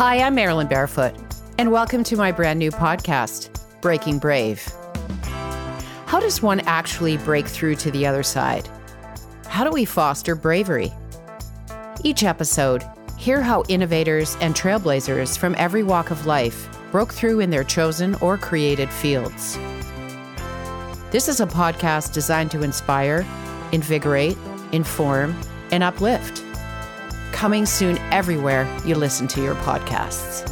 Hi, I'm Marilyn Barefoot, and welcome to my brand new podcast, Breaking Brave. How does one actually break through to the other side? How do we foster bravery? Each episode, hear how innovators and trailblazers from every walk of life broke through in their chosen or created fields. This is a podcast designed to inspire, invigorate, inform, and uplift. Coming soon everywhere you listen to your podcasts.